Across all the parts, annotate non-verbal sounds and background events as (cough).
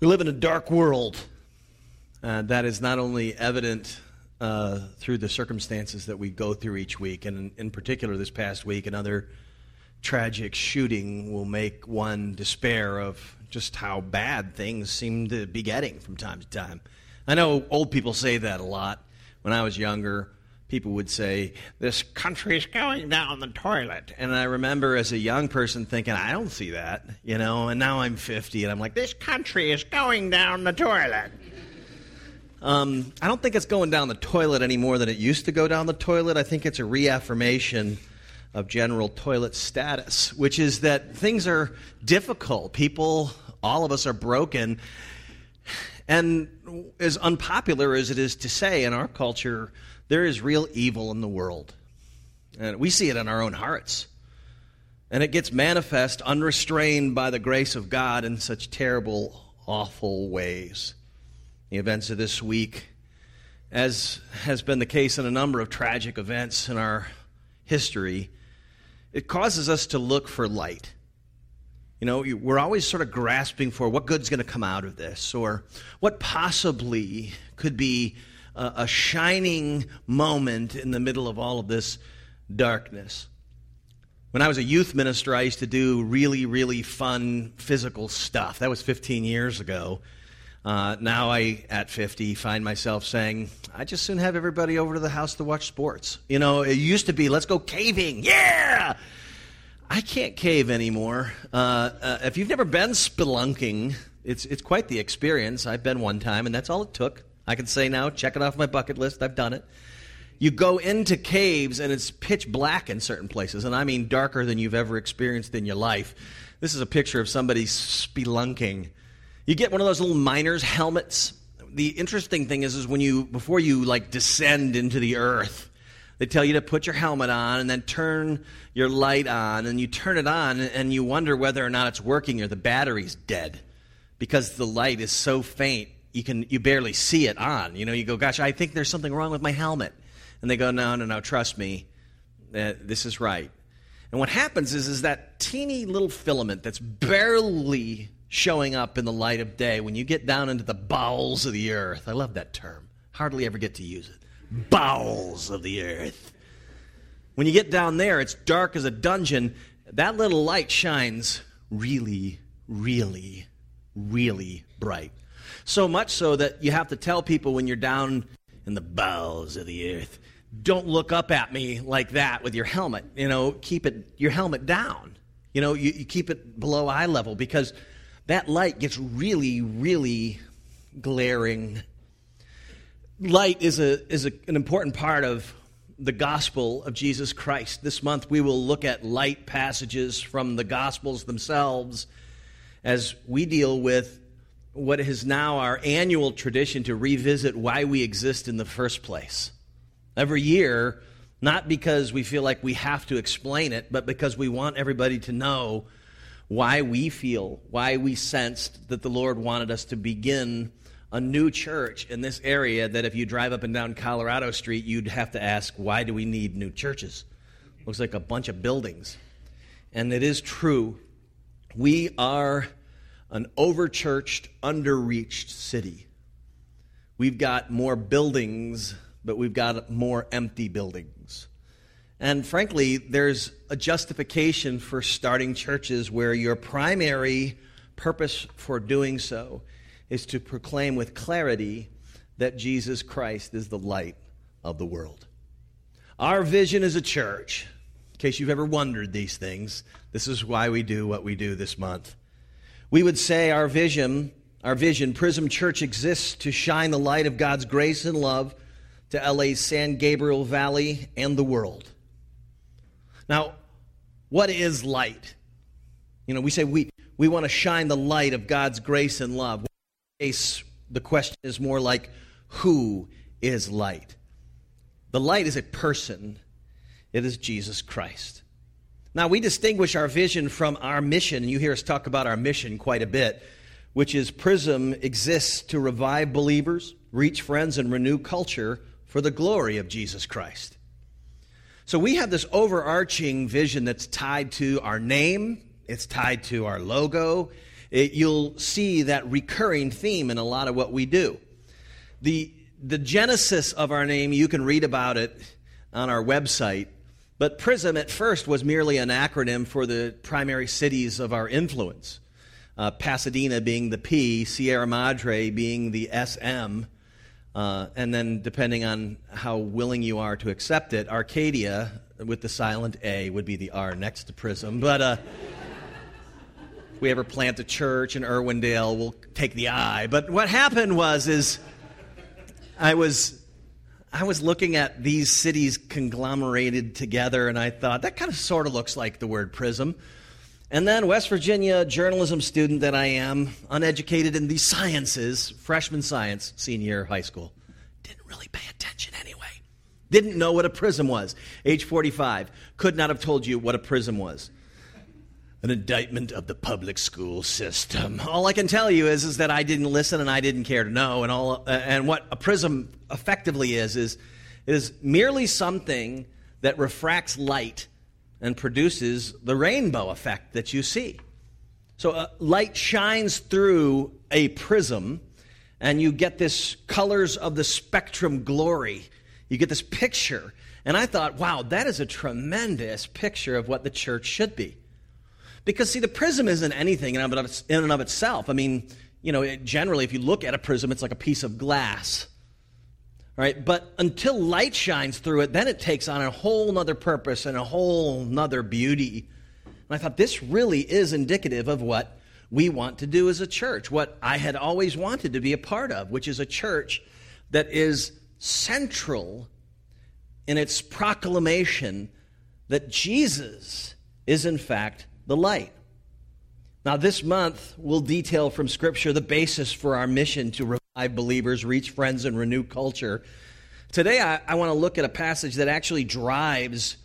We live in a dark world. Uh, that is not only evident uh, through the circumstances that we go through each week, and in, in, particular this past week, another tragic shooting will make one despair of just how bad things seem to be getting from time to time. I know old people say that a lot. When I was younger, people would say, This country is going down the toilet. And I remember as a young person thinking, I don't see that, you know, and now I'm 50 and I'm like, This country is going down the toilet. Um, I don't think it's going down the toilet any more than it used to go down the toilet. I think it's a reaffirmation of general toilet status, which is that things are difficult. People, all of us are broken. And as unpopular as it is to say in our culture, there is real evil in the world. And we see it in our own hearts. And it gets manifest unrestrained by the grace of God in such terrible, awful ways. The events of this week, as has been the case in a number of tragic events in our history, it causes us to look for light. You know, we're always sort of grasping for what good's going to come out of this, or what possibly could be a, a shining moment in the middle of all of this darkness. When I was a youth minister, I used to do really, really fun physical stuff. That was 15 years ago. Uh, now I, at 50, find myself saying, I just soon have everybody over to the house to watch sports. You know, it used to be, let's go caving. Yeah! I can't cave anymore. Uh, uh, if you've never been spelunking, it's, it's quite the experience. I've been one time, and that's all it took. I can say now, check it off my bucket list. I've done it. You go into caves and it's pitch black in certain places, and I mean darker than you've ever experienced in your life. This is a picture of somebody spelunking. You get one of those little miner's helmets. The interesting thing is, is when you before you like descend into the earth, they tell you to put your helmet on and then turn your light on, and you turn it on and you wonder whether or not it's working or the battery's dead because the light is so faint you can you barely see it on. You know, you go, "Gosh, I think there's something wrong with my helmet," and they go, "No, no, no, trust me, uh, this is right." And what happens is, is that teeny little filament that's barely showing up in the light of day when you get down into the bowels of the earth. I love that term. Hardly ever get to use it. Bowels of the earth. When you get down there, it's dark as a dungeon. That little light shines really, really, really bright. So much so that you have to tell people when you're down in the bowels of the earth, don't look up at me like that with your helmet. You know, keep it your helmet down. You know, you, you keep it below eye level because that light gets really, really glaring. Light is a is a, an important part of the gospel of Jesus Christ. This month we will look at light passages from the gospels themselves as we deal with what is now our annual tradition to revisit why we exist in the first place. Every year, not because we feel like we have to explain it, but because we want everybody to know why we feel, why we sensed that the Lord wanted us to begin a new church in this area that if you drive up and down Colorado Street, you'd have to ask, why do we need new churches? Looks like a bunch of buildings. And it is true. We are an overchurched, underreached city. We've got more buildings, but we've got more empty buildings. And frankly, there's a justification for starting churches where your primary purpose for doing so is to proclaim with clarity that Jesus Christ is the light of the world. Our vision as a church, in case you've ever wondered these things, this is why we do what we do this month. We would say our vision, our vision, Prism Church exists to shine the light of God's grace and love to LA's San Gabriel Valley and the world. Now, what is light? You know, we say we, we want to shine the light of God's grace and love. Case the question is more like, who is light? The light is a person, it is Jesus Christ. Now, we distinguish our vision from our mission, and you hear us talk about our mission quite a bit, which is Prism exists to revive believers, reach friends, and renew culture for the glory of Jesus Christ. So we have this overarching vision that's tied to our name, it's tied to our logo, it, you'll see that recurring theme in a lot of what we do. The, the genesis of our name, you can read about it on our website. But PRISM at first was merely an acronym for the primary cities of our influence. Uh, Pasadena being the P, Sierra Madre being the SM, uh, and then depending on how willing you are to accept it, Arcadia with the silent A would be the R next to Prism. But uh, if we ever plant a church in Irwindale, we'll take the I. But what happened was is I was I was looking at these cities conglomerated together, and I thought that kind of sort of looks like the word prism. And then, West Virginia journalism student that I am, uneducated in the sciences, freshman science, senior high school, didn't really pay attention anyway. Didn't know what a prism was. Age 45, could not have told you what a prism was. An indictment of the public school system. All I can tell you is, is that I didn't listen and I didn't care to know. And, all, uh, and what a prism effectively is, is, is merely something that refracts light and produces the rainbow effect that you see. So uh, light shines through a prism, and you get this colors of the spectrum glory. You get this picture. And I thought, wow, that is a tremendous picture of what the church should be. Because, see, the prism isn't anything in and of itself. I mean, you know, it, generally, if you look at a prism, it's like a piece of glass. Right? But until light shines through it, then it takes on a whole nother purpose and a whole nother beauty. And I thought this really is indicative of what we want to do as a church, what I had always wanted to be a part of, which is a church that is central in its proclamation that Jesus is, in fact, the light. Now, this month, we'll detail from Scripture the basis for our mission to revive believers, reach friends, and renew culture. Today, I, I want to look at a passage that actually drives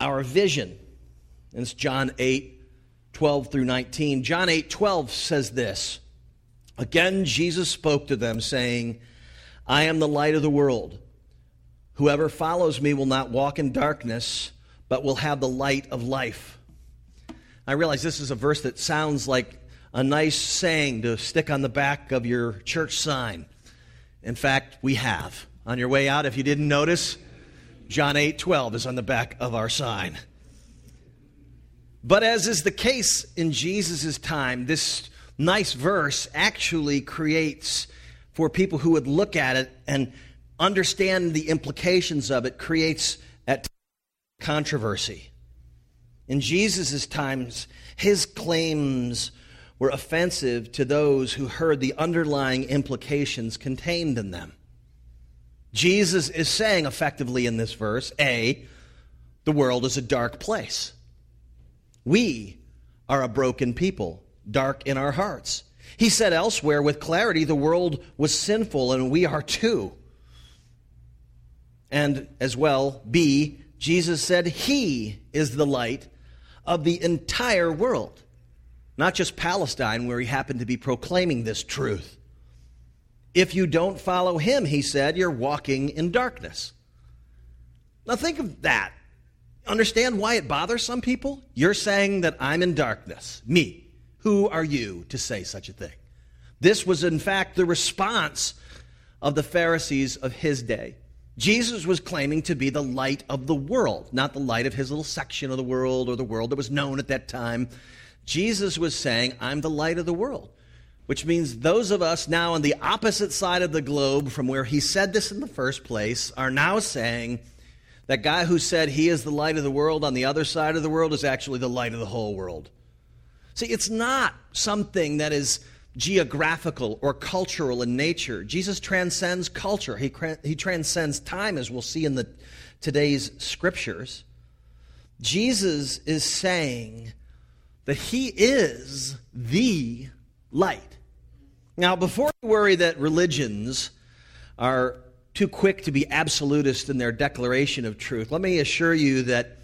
our vision. And it's John 8, 12 through 19. John 8, 12 says this Again, Jesus spoke to them, saying, I am the light of the world. Whoever follows me will not walk in darkness, but will have the light of life. I realize this is a verse that sounds like a nice saying to stick on the back of your church sign. In fact, we have. On your way out, if you didn't notice, John 8 12 is on the back of our sign. But as is the case in Jesus' time, this nice verse actually creates, for people who would look at it and understand the implications of it, creates at controversy. In Jesus' times, his claims were offensive to those who heard the underlying implications contained in them. Jesus is saying effectively in this verse A, the world is a dark place. We are a broken people, dark in our hearts. He said elsewhere with clarity, the world was sinful and we are too. And as well, B, Jesus said he is the light of the entire world, not just Palestine, where he happened to be proclaiming this truth. If you don't follow him, he said, you're walking in darkness. Now think of that. Understand why it bothers some people? You're saying that I'm in darkness. Me. Who are you to say such a thing? This was, in fact, the response of the Pharisees of his day. Jesus was claiming to be the light of the world, not the light of his little section of the world or the world that was known at that time. Jesus was saying, I'm the light of the world, which means those of us now on the opposite side of the globe from where he said this in the first place are now saying, that guy who said he is the light of the world on the other side of the world is actually the light of the whole world. See, it's not something that is geographical or cultural in nature. Jesus transcends culture. He, he transcends time, as we'll see in the, today's scriptures. Jesus is saying that he is the light. Now, before you worry that religions are too quick to be absolutist in their declaration of truth, let me assure you that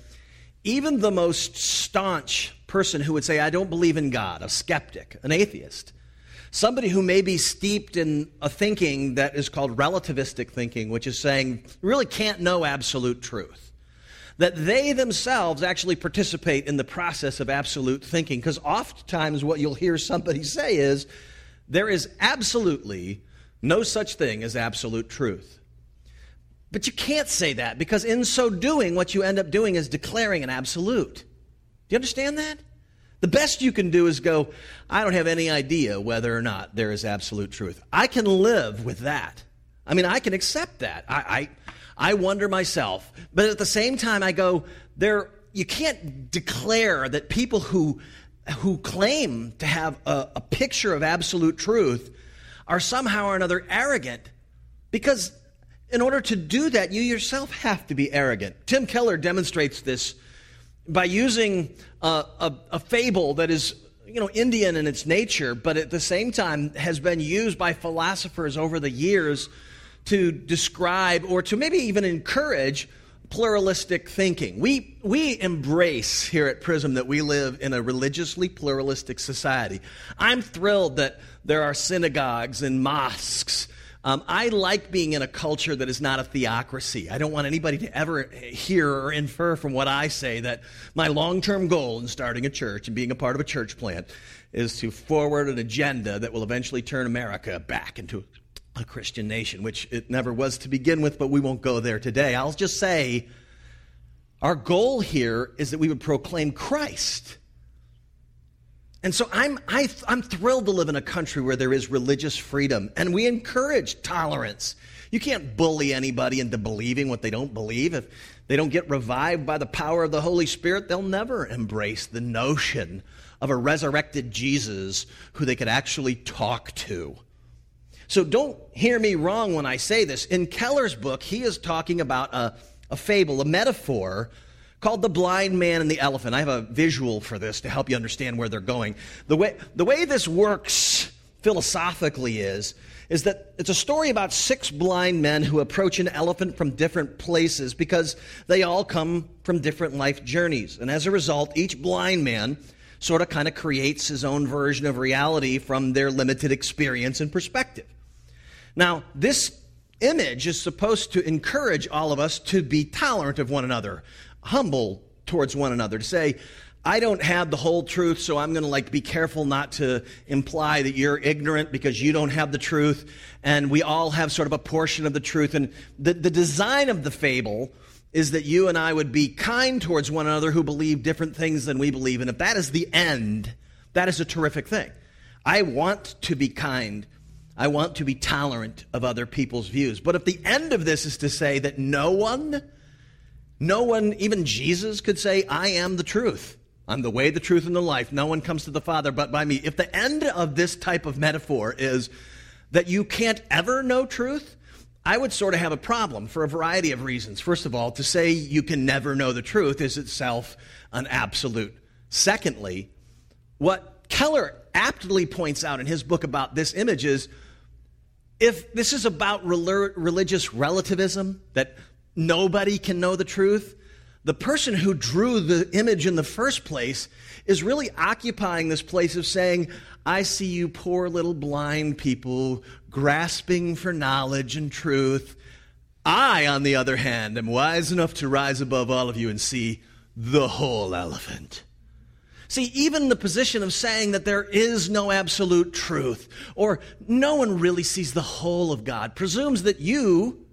even the most staunch person who would say, I don't believe in God, a skeptic, an atheist, somebody who may be steeped in a thinking that is called relativistic thinking, which is saying really can't know absolute truth. that they themselves actually participate in the process of absolute thinking. Because oftentimes, what you'll hear somebody say is, there is absolutely no such thing as absolute truth. But you can't say that because in so doing, what you end up doing is declaring an absolute. Do you understand that? The best you can do is go, I don't have any idea whether or not there is absolute truth. I can live with that. I mean, I can accept that. I, I, I wonder myself. But at the same time, I go, there, you can't declare that people who, who claim to have a, a picture of absolute truth are somehow or another arrogant because in order to do that, you yourself have to be arrogant. Tim Keller demonstrates this by using a, a, fable that is you know Indian in its nature, but at the same time has been used by philosophers over the years to describe or to maybe even encourage pluralistic thinking. We, we embrace here at Prism that we live in a religiously pluralistic society. I'm thrilled that there are synagogues and mosques um, I like being in a culture that is not a theocracy. I don't want anybody to ever hear or infer from what I say that my long term goal in starting a church and being a part of a church plant is to forward an agenda that will eventually turn America back into a Christian nation, which it never was to begin with, but we won't go there today. I'll just say our goal here is that we would proclaim Christ and so I'm, I, am i am thrilled to live in a country where there is religious freedom and we encourage tolerance. You can't bully anybody into believing what they don't believe. If they don't get revived by the power of the Holy Spirit, they'll never embrace the notion of a resurrected Jesus who they could actually talk to. So don't hear me wrong when I say this. In Keller's book, he is talking about a, a fable, a metaphor called The Blind Man and the Elephant. I have a visual for this to help you understand where they're going. The way, the way this works philosophically is, is that it's a story about six blind men who approach an elephant from different places because they all come from different life journeys. And as a result, each blind man sort of kind of creates his own version of reality from their limited experience and perspective. Now, this image is supposed to encourage all of us to be tolerant of one another, humble towards one another, to say, I don't have the whole truth, so I'm going to like be careful not to imply that you're ignorant because you don't have the truth. And we all have sort of a portion of the truth. And the, the design of the fable is that you and I would be kind towards one another who believe different things than we believe. And if that is the end, that is a terrific thing. I want to be kind. I want to be tolerant of other people's views. But if the end of this is to say that no one no one, even Jesus, could say, I am the truth. I'm the way, the truth, and the life. No one comes to the Father but by me. If the end of this type of metaphor is that you can't ever know truth, I would sort of have a problem for a variety of reasons. First of all, to say you can never know the truth is itself an absolute. Secondly, what Keller aptly points out in his book about this image is if this is about religious relativism, that nobody can know the truth, the person who drew the image in the first place is really occupying this place of saying, I see you poor little blind people grasping for knowledge and truth. I, on the other hand, am wise enough to rise above all of you and see the whole elephant. See, even the position of saying that there is no absolute truth or no one really sees the whole of God presumes that you,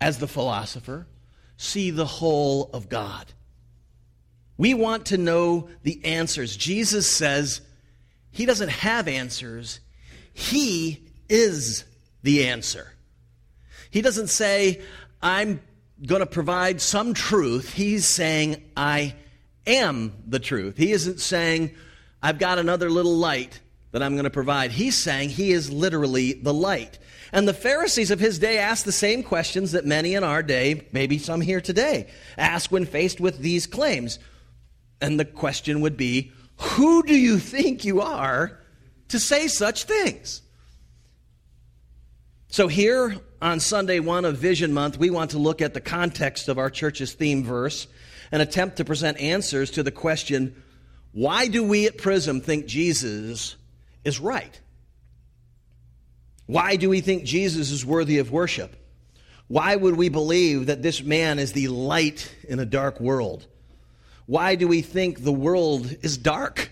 as the philosopher, see the whole of God. We want to know the answers. Jesus says he doesn't have answers, he is the answer. He doesn't say, I'm going to provide some truth. He's saying, I am the truth. He isn't saying, I've got another little light that I'm going to provide. He's saying he is literally the light. And the Pharisees of his day asked the same questions that many in our day, maybe some here today, ask when faced with these claims. And the question would be Who do you think you are to say such things? So, here on Sunday 1 of Vision Month, we want to look at the context of our church's theme verse and attempt to present answers to the question why do we at Prism think Jesus is right? Why do we think Jesus is worthy of worship? Why would we believe that this man is the light in a dark world? Why do we think the world is dark?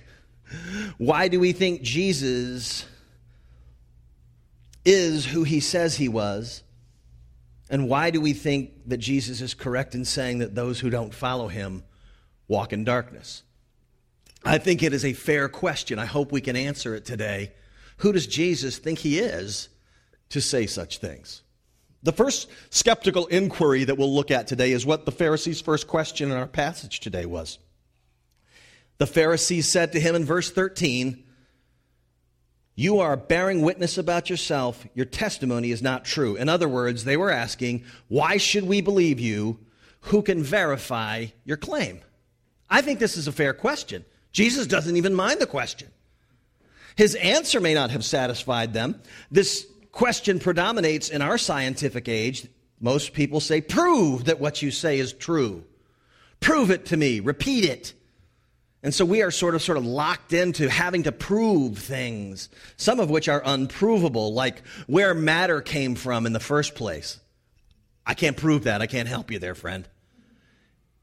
Why do we think Jesus is who he says he was? And why do we think that Jesus is correct in saying that those who don't follow him walk in darkness? I think it is a fair question. I hope we can answer it today. Who does Jesus think he is to say such things? The first skeptical inquiry that we'll look at today is what the Pharisees' first question in our passage today was. The Pharisees said to him in verse 13, You are bearing witness about yourself. Your testimony is not true. In other words, they were asking, Why should we believe you? Who can verify your claim? I think this is a fair question. Jesus doesn't even mind the question. His answer may not have satisfied them. This question predominates in our scientific age. Most people say, Prove that what you say is true. Prove it to me. Repeat it. And so we are sort of sort of locked into having to prove things, some of which are unprovable, like where matter came from in the first place. I can't prove that. I can't help you there, friend.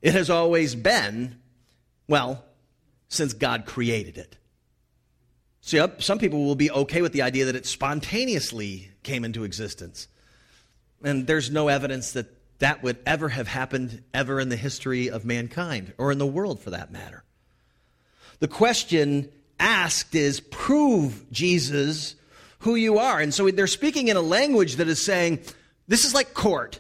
It has always been, well, since God created it. See, some people will be okay with the idea that it spontaneously came into existence. And there's no evidence that that would ever have happened ever in the history of mankind or in the world for that matter. The question asked is prove, Jesus, who you are. And so they're speaking in a language that is saying, this is like court.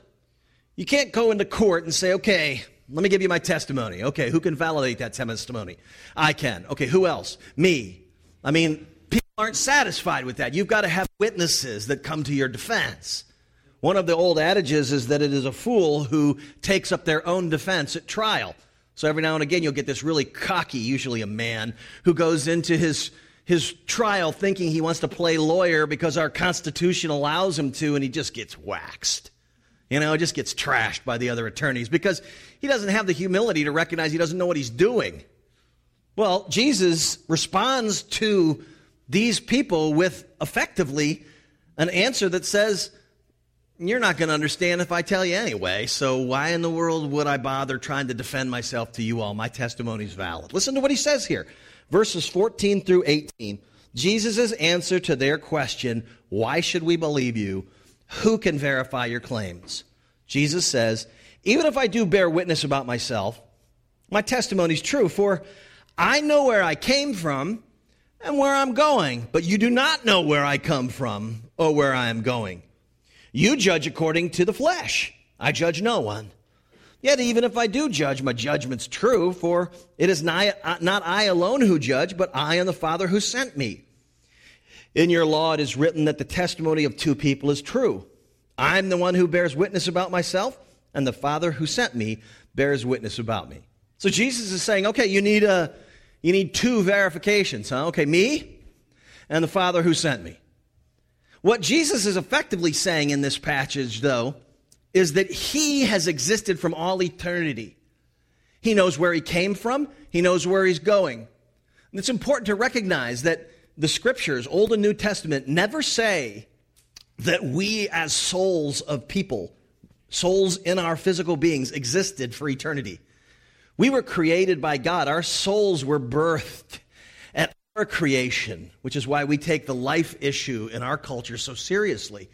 You can't go into court and say, okay, let me give you my testimony. Okay, who can validate that testimony? I can. Okay, who else? Me. I mean, people aren't satisfied with that. You've got to have witnesses that come to your defense. One of the old adages is that it is a fool who takes up their own defense at trial. So every now and again, you'll get this really cocky, usually a man, who goes into his, his trial thinking he wants to play lawyer because our Constitution allows him to, and he just gets waxed. You know, just gets trashed by the other attorneys because he doesn't have the humility to recognize he doesn't know what he's doing. Well, Jesus responds to these people with effectively an answer that says, you're not going to understand if I tell you anyway, so why in the world would I bother trying to defend myself to you all? My testimony is valid. Listen to what he says here. Verses 14 through 18. Jesus' answer to their question, Why should we believe you? Who can verify your claims? Jesus says, Even if I do bear witness about myself, my testimony is true, for I know where I came from and where I'm going, but you do not know where I come from or where I am going. You judge according to the flesh. I judge no one. Yet, even if I do judge, my judgment's true, for it is not I alone who judge, but I and the Father who sent me. In your law, it is written that the testimony of two people is true. I'm the one who bears witness about myself, and the Father who sent me bears witness about me. So Jesus is saying, okay, you need, a, you need two verifications, huh? Okay, me and the Father who sent me. What Jesus is effectively saying in this passage, though, is that he has existed from all eternity. He knows where he came from, he knows where he's going. And it's important to recognize that the scriptures, Old and New Testament, never say that we as souls of people, souls in our physical beings, existed for eternity. We were created by God. Our souls were birthed at our creation, which is why we take the life issue in our culture so seriously.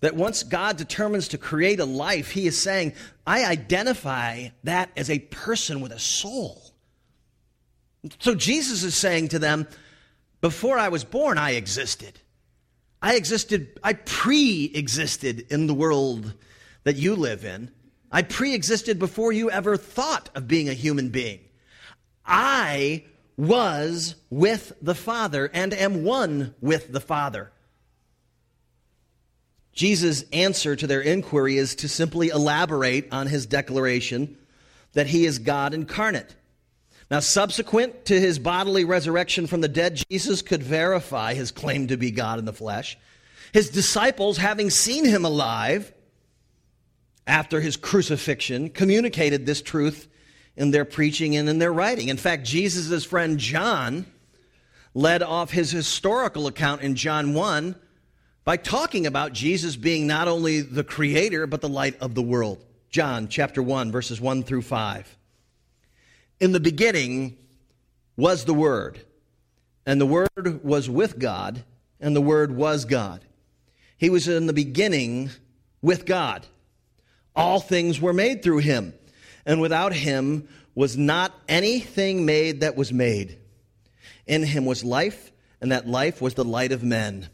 That once God determines to create a life, He is saying, I identify that as a person with a soul. So Jesus is saying to them, Before I was born, I existed. I existed, I pre existed in the world that you live in. I pre existed before you ever thought of being a human being. I was with the Father and am one with the Father. Jesus' answer to their inquiry is to simply elaborate on his declaration that he is God incarnate. Now, subsequent to his bodily resurrection from the dead, Jesus could verify his claim to be God in the flesh. His disciples, having seen him alive after his crucifixion, communicated this truth in their preaching and in their writing. In fact, Jesus' friend John led off his historical account in John 1 by talking about Jesus being not only the creator, but the light of the world. John chapter 1, verses 1 through 5. In the beginning was the Word, and the Word was with God, and the Word was God. He was in the beginning with God. All things were made through him, and without him was not anything made that was made. In him was life, and that life was the light of men.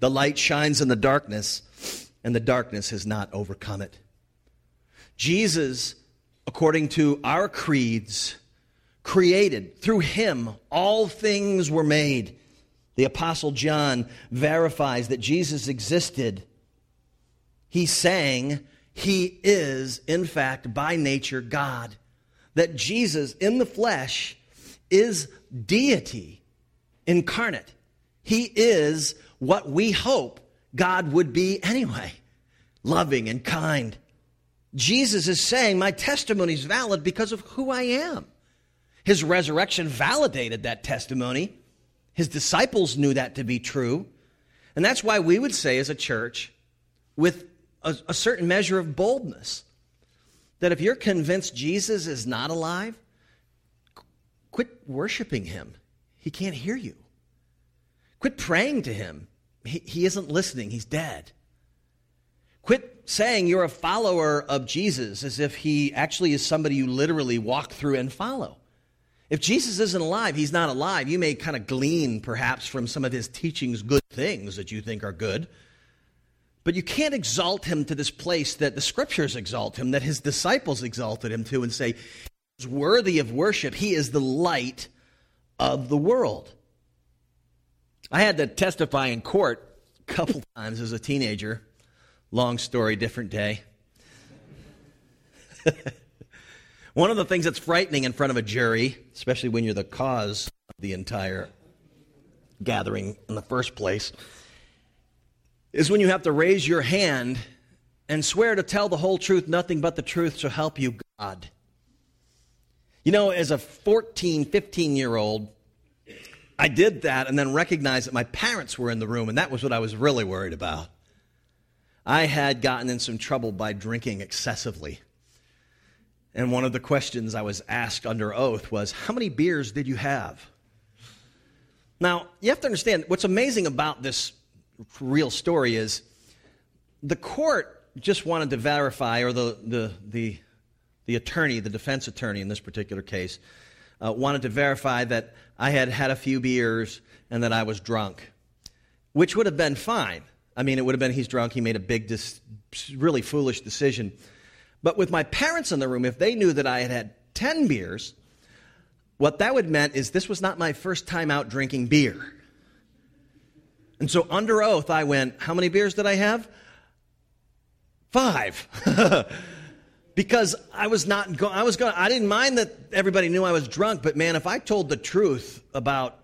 The light shines in the darkness, and the darkness has not overcome it. Jesus, according to our creeds, created. Through him, all things were made. The Apostle John verifies that Jesus existed. He saying he is, in fact, by nature, God. That Jesus in the flesh is deity incarnate. He is what we hope God would be anyway loving and kind. Jesus is saying, My testimony is valid because of who I am. His resurrection validated that testimony. His disciples knew that to be true. And that's why we would say, as a church, with a, a certain measure of boldness, that if you're convinced Jesus is not alive, quit worshiping him. He can't hear you. Quit praying to him. He, he isn't listening, he's dead. Quit saying you're a follower of Jesus as if he actually is somebody you literally walk through and follow. If Jesus isn't alive, he's not alive. You may kind of glean, perhaps, from some of his teachings good things that you think are good. But you can't exalt him to this place that the scriptures exalt him, that his disciples exalted him to, and say, He's worthy of worship. He is the light of the world. I had to testify in court a couple (laughs) times as a teenager. Long story, different day. (laughs) One of the things that's frightening in front of a jury, especially when you're the cause of the entire gathering in the first place, is when you have to raise your hand and swear to tell the whole truth, nothing but the truth, so help you God. You know, as a 14, 15 year old, I did that and then recognized that my parents were in the room, and that was what I was really worried about. I had gotten in some trouble by drinking excessively. And one of the questions I was asked under oath was, How many beers did you have? Now, you have to understand what's amazing about this real story is the court just wanted to verify, or the, the, the, the attorney, the defense attorney in this particular case, uh, wanted to verify that I had had a few beers and that I was drunk, which would have been fine. I mean, it would have been he's drunk, he made a big, dis- really foolish decision. But with my parents in the room, if they knew that I had had 10 beers, what that would meant is this was not my first time out drinking beer. And so under oath, I went, How many beers did I have? Five. (laughs) because I was not going, I was going, I didn't mind that everybody knew I was drunk, but man, if I told the truth about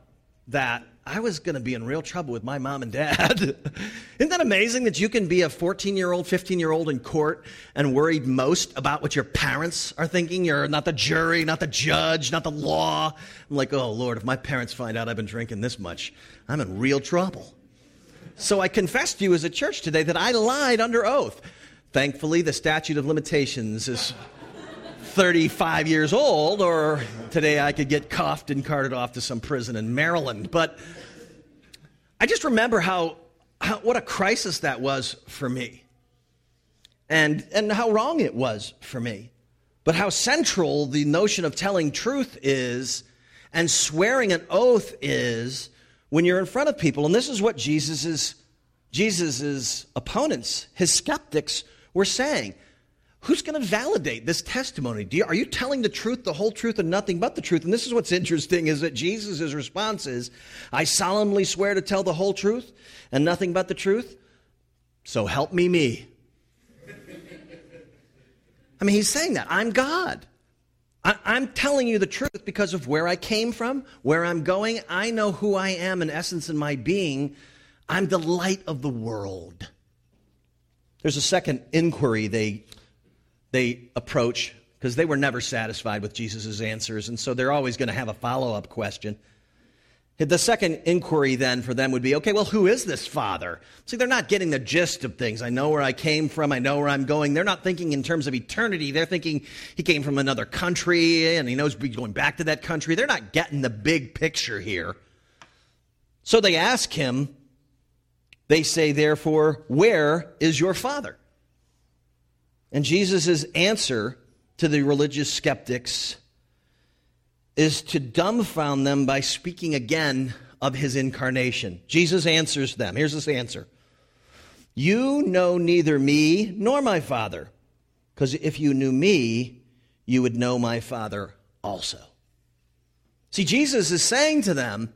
that, I was going to be in real trouble with my mom and dad. (laughs) Isn't that amazing that you can be a 14 year old, 15 year old in court and worried most about what your parents are thinking? You're not the jury, not the judge, not the law. I'm like, oh, Lord, if my parents find out I've been drinking this much, I'm in real trouble. So I confessed to you as a church today that I lied under oath. Thankfully, the statute of limitations is 35 years old, or today I could get cuffed and carted off to some prison in Maryland. But I just remember how, how what a crisis that was for me, and, and how wrong it was for me, but how central the notion of telling truth is and swearing an oath is when you're in front of people. And this is what Jesus's, Jesus's opponents, his skeptics, were saying. Who's going to validate this testimony? You, are you telling the truth, the whole truth, and nothing but the truth? And this is what's interesting is that Jesus' response is, I solemnly swear to tell the whole truth and nothing but the truth. So help me, me. (laughs) I mean, he's saying that. I'm God. I, I'm telling you the truth because of where I came from, where I'm going. I know who I am in essence in my being. I'm the light of the world. There's a second inquiry they they approach because they were never satisfied with Jesus' answers, and so they're always going to have a follow up question. The second inquiry then for them would be okay, well, who is this father? See, they're not getting the gist of things. I know where I came from, I know where I'm going. They're not thinking in terms of eternity. They're thinking he came from another country and he knows he's going back to that country. They're not getting the big picture here. So they ask him, they say, therefore, where is your father? And Jesus' answer to the religious skeptics is to dumbfound them by speaking again of his incarnation. Jesus answers them. Here's his answer You know neither me nor my Father, because if you knew me, you would know my Father also. See, Jesus is saying to them,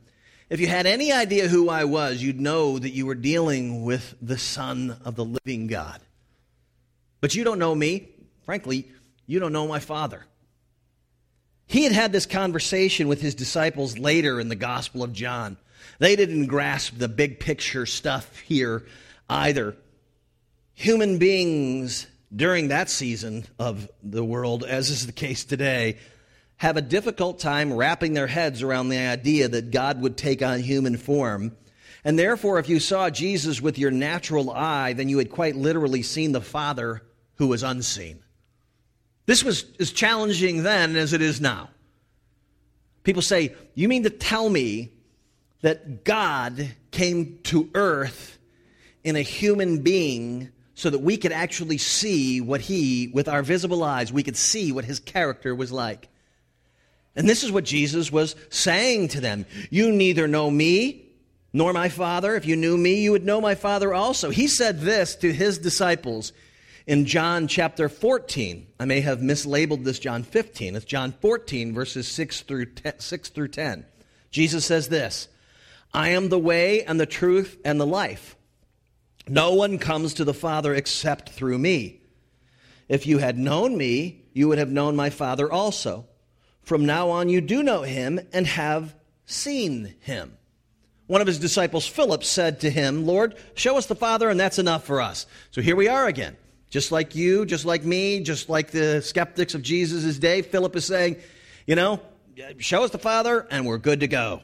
if you had any idea who I was, you'd know that you were dealing with the Son of the living God. But you don't know me. Frankly, you don't know my Father. He had had this conversation with his disciples later in the Gospel of John. They didn't grasp the big picture stuff here either. Human beings during that season of the world, as is the case today, have a difficult time wrapping their heads around the idea that God would take on human form. And therefore, if you saw Jesus with your natural eye, then you had quite literally seen the Father who was unseen. This was as challenging then as it is now. People say, You mean to tell me that God came to earth in a human being so that we could actually see what he, with our visible eyes, we could see what his character was like? And this is what Jesus was saying to them You neither know me nor my Father. If you knew me, you would know my Father also. He said this to his disciples in John chapter 14. I may have mislabeled this John 15. It's John 14, verses 6 through 10, 6 through 10. Jesus says this I am the way and the truth and the life. No one comes to the Father except through me. If you had known me, you would have known my Father also. From now on, you do know him and have seen him. One of his disciples, Philip, said to him, Lord, show us the Father, and that's enough for us. So here we are again. Just like you, just like me, just like the skeptics of Jesus' day, Philip is saying, you know, show us the Father and we're good to go.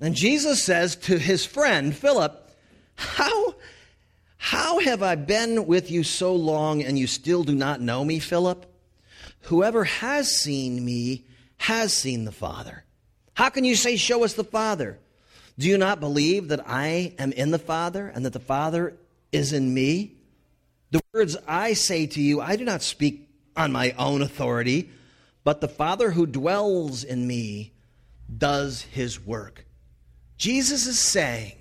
And Jesus says to his friend Philip, How, how have I been with you so long and you still do not know me, Philip? Whoever has seen me has seen the Father. How can you say, Show us the Father? Do you not believe that I am in the Father and that the Father is in me? The words I say to you, I do not speak on my own authority, but the Father who dwells in me does his work. Jesus is saying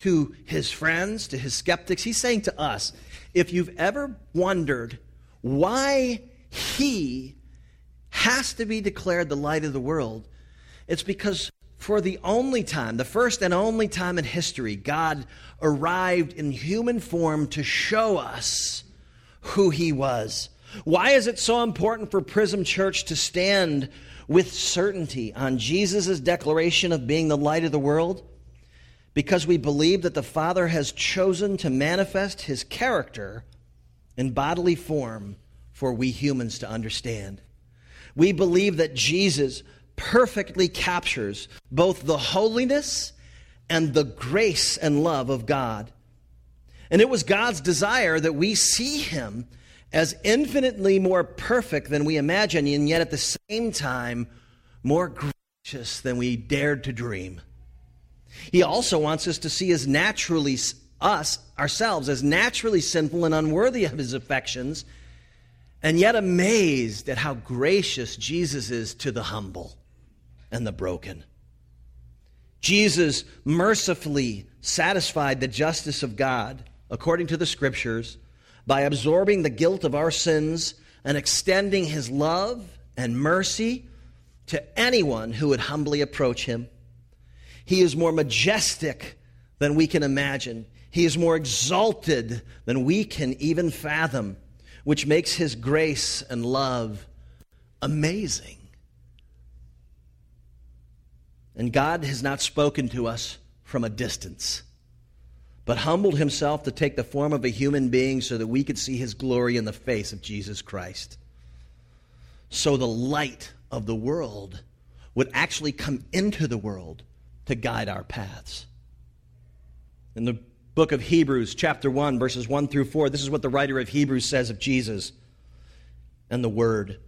to his friends, to his skeptics, he's saying to us, if you've ever wondered why he has to be declared the light of the world, it's because for the only time, the first and only time in history, God arrived in human form to show us who he was. Why is it so important for Prism Church to stand with certainty on Jesus' declaration of being the light of the world? Because we believe that the Father has chosen to manifest his character in bodily form for we humans to understand. We believe that Jesus perfectly captures both the holiness and the grace and love of God. And it was God's desire that we see him as infinitely more perfect than we imagine, and yet at the same time, more gracious than we dared to dream. He also wants us to see as naturally us, ourselves, as naturally sinful and unworthy of his affections, and yet amazed at how gracious Jesus is to the humble and the broken. Jesus mercifully satisfied the justice of God, according to the scriptures, by absorbing the guilt of our sins and extending his love and mercy to anyone who would humbly approach him. He is more majestic than we can imagine. He is more exalted than we can even fathom, which makes his grace and love amazing. And God has not spoken to us from a distance, but humbled himself to take the form of a human being so that we could see his glory in the face of Jesus Christ. So the light of the world would actually come into the world to guide our paths. In the book of Hebrews, chapter 1, verses 1 through 4, this is what the writer of Hebrews says of Jesus and the Word.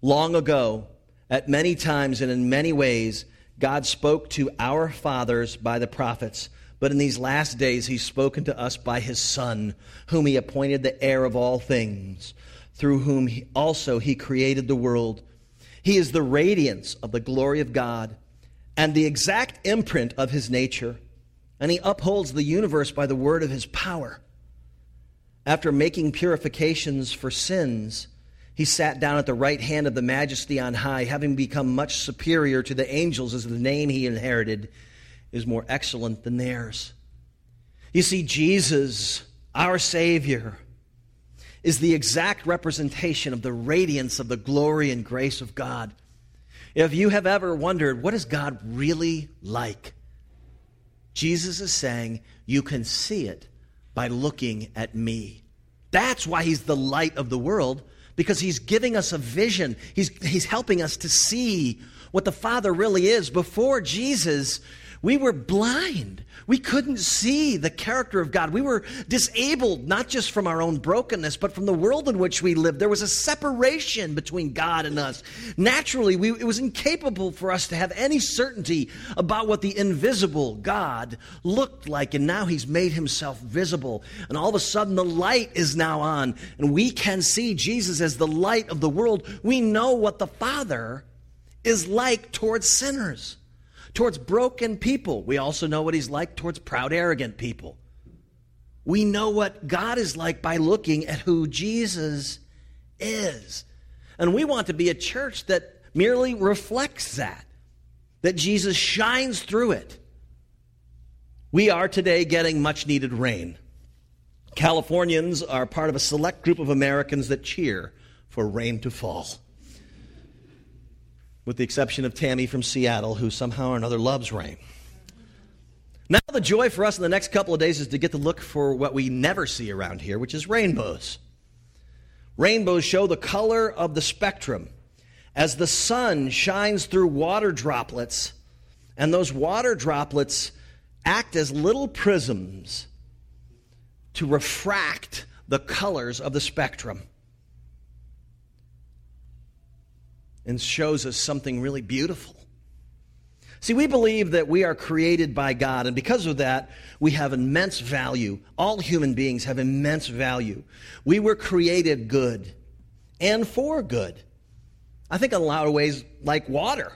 Long ago, at many times and in many ways, God spoke to our fathers by the prophets. But in these last days, He's spoken to us by His Son, whom He appointed the heir of all things, through whom he, also He created the world. He is the radiance of the glory of God and the exact imprint of His nature, and He upholds the universe by the word of His power. After making purifications for sins, he sat down at the right hand of the majesty on high, having become much superior to the angels, as the name he inherited is more excellent than theirs. You see, Jesus, our Savior, is the exact representation of the radiance of the glory and grace of God. If you have ever wondered, what is God really like? Jesus is saying, you can see it by looking at me. That's why he's the light of the world because he's giving us a vision. He's, he's helping us to see what the Father really is. Before Jesus, we were blind. We couldn't see the character of God. We were disabled, not just from our own brokenness, but from the world in which we lived. There was a separation between God and us. Naturally, we, it was incapable for us to have any certainty about what the invisible God looked like. And now He's made Himself visible. And all of a sudden, the light is now on. And we can see Jesus as the light of the world. We know what the Father is like towards sinners towards broken people. We also know what he's like towards proud, arrogant people. We know what God is like by looking at who Jesus is. And we want to be a church that merely reflects that, that Jesus shines through it. We are today getting much needed rain. Californians are part of a select group of Americans that cheer for rain to fall with the exception of Tammy from Seattle, who somehow or another loves rain. Now, the joy for us in the next couple of days is to get to look for what we never see around here, which is rainbows. Rainbows show the color of the spectrum as the sun shines through water droplets, and those water droplets act as little prisms to refract the colors of the spectrum. And shows us something really beautiful. See, we believe that we are created by God, and because of that, we have immense value. All human beings have immense value. We were created good and for good. I think in a lot of ways, like water.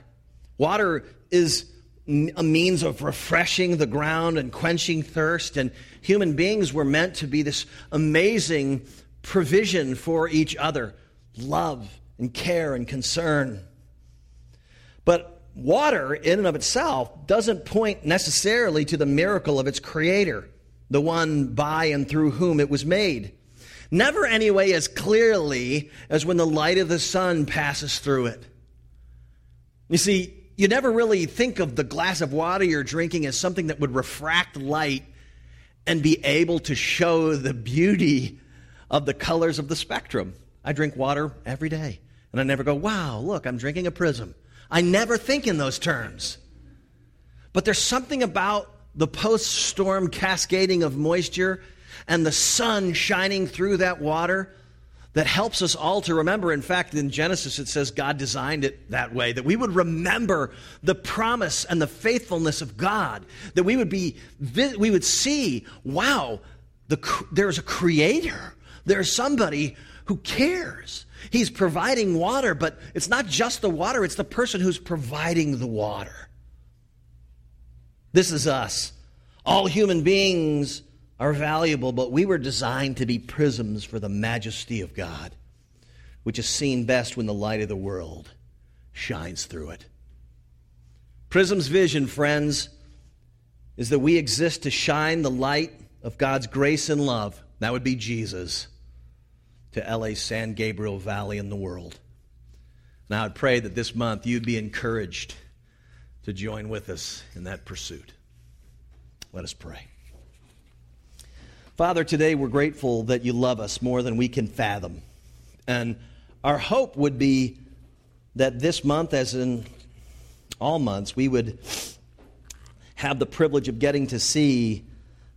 Water is a means of refreshing the ground and quenching thirst, and human beings were meant to be this amazing provision for each other love and care and concern. But water, in and of itself, doesn't point necessarily to the miracle of its creator, the one by and through whom it was made. Never, anyway, as clearly as when the light of the sun passes through it. You see, you never really think of the glass of water you're drinking as something that would refract light and be able to show the beauty of the colors of the spectrum. I drink water every day. And I never go, wow, look, I'm drinking a prism. I never think in those terms. But there's something about the post storm cascading of moisture and the sun shining through that water that helps us all to remember. In fact, in Genesis, it says God designed it that way, that we would remember the promise and the faithfulness of God, that we would be, we would see, wow, the, there's a creator. There's somebody who cares. He's providing water, but it's not just the water, it's the person who's providing the water. This is us. All human beings are valuable, but we were designed to be prisms for the majesty of God, which is seen best when the light of the world shines through it. Prism's vision, friends, is that we exist to shine the light of God's grace and love. That would be Jesus to LA's San Gabriel Valley in the world. And I would pray that this month you'd be encouraged to join with us in that pursuit. Let us pray. Father, today we're grateful that you love us more than we can fathom. And our hope would be that this month, as in all months, we would have the privilege of getting to see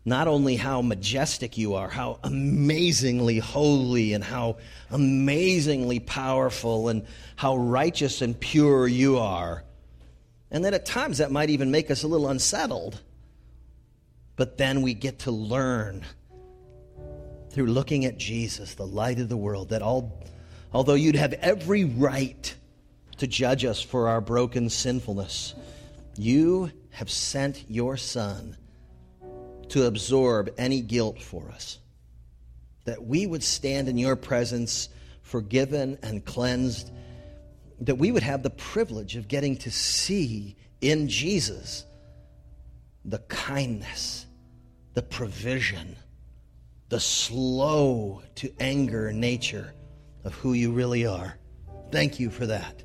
not only how majestic you are, how amazingly holy, and how amazingly powerful, and how righteous and pure you are. And that at times that might even make us a little unsettled. But then we get to learn through looking at Jesus, the light of the world, that all, although you'd have every right to judge us for our broken sinfulness, you have sent your Son to absorb any guilt for us. That we would stand in your presence forgiven and cleansed. That we would have the privilege of getting to see in Jesus the kindness, the provision, the slow to anger nature of who you really are. Thank you for that.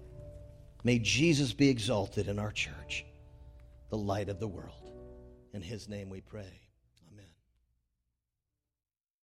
May Jesus be exalted in our church, the light of the world. In his name we pray.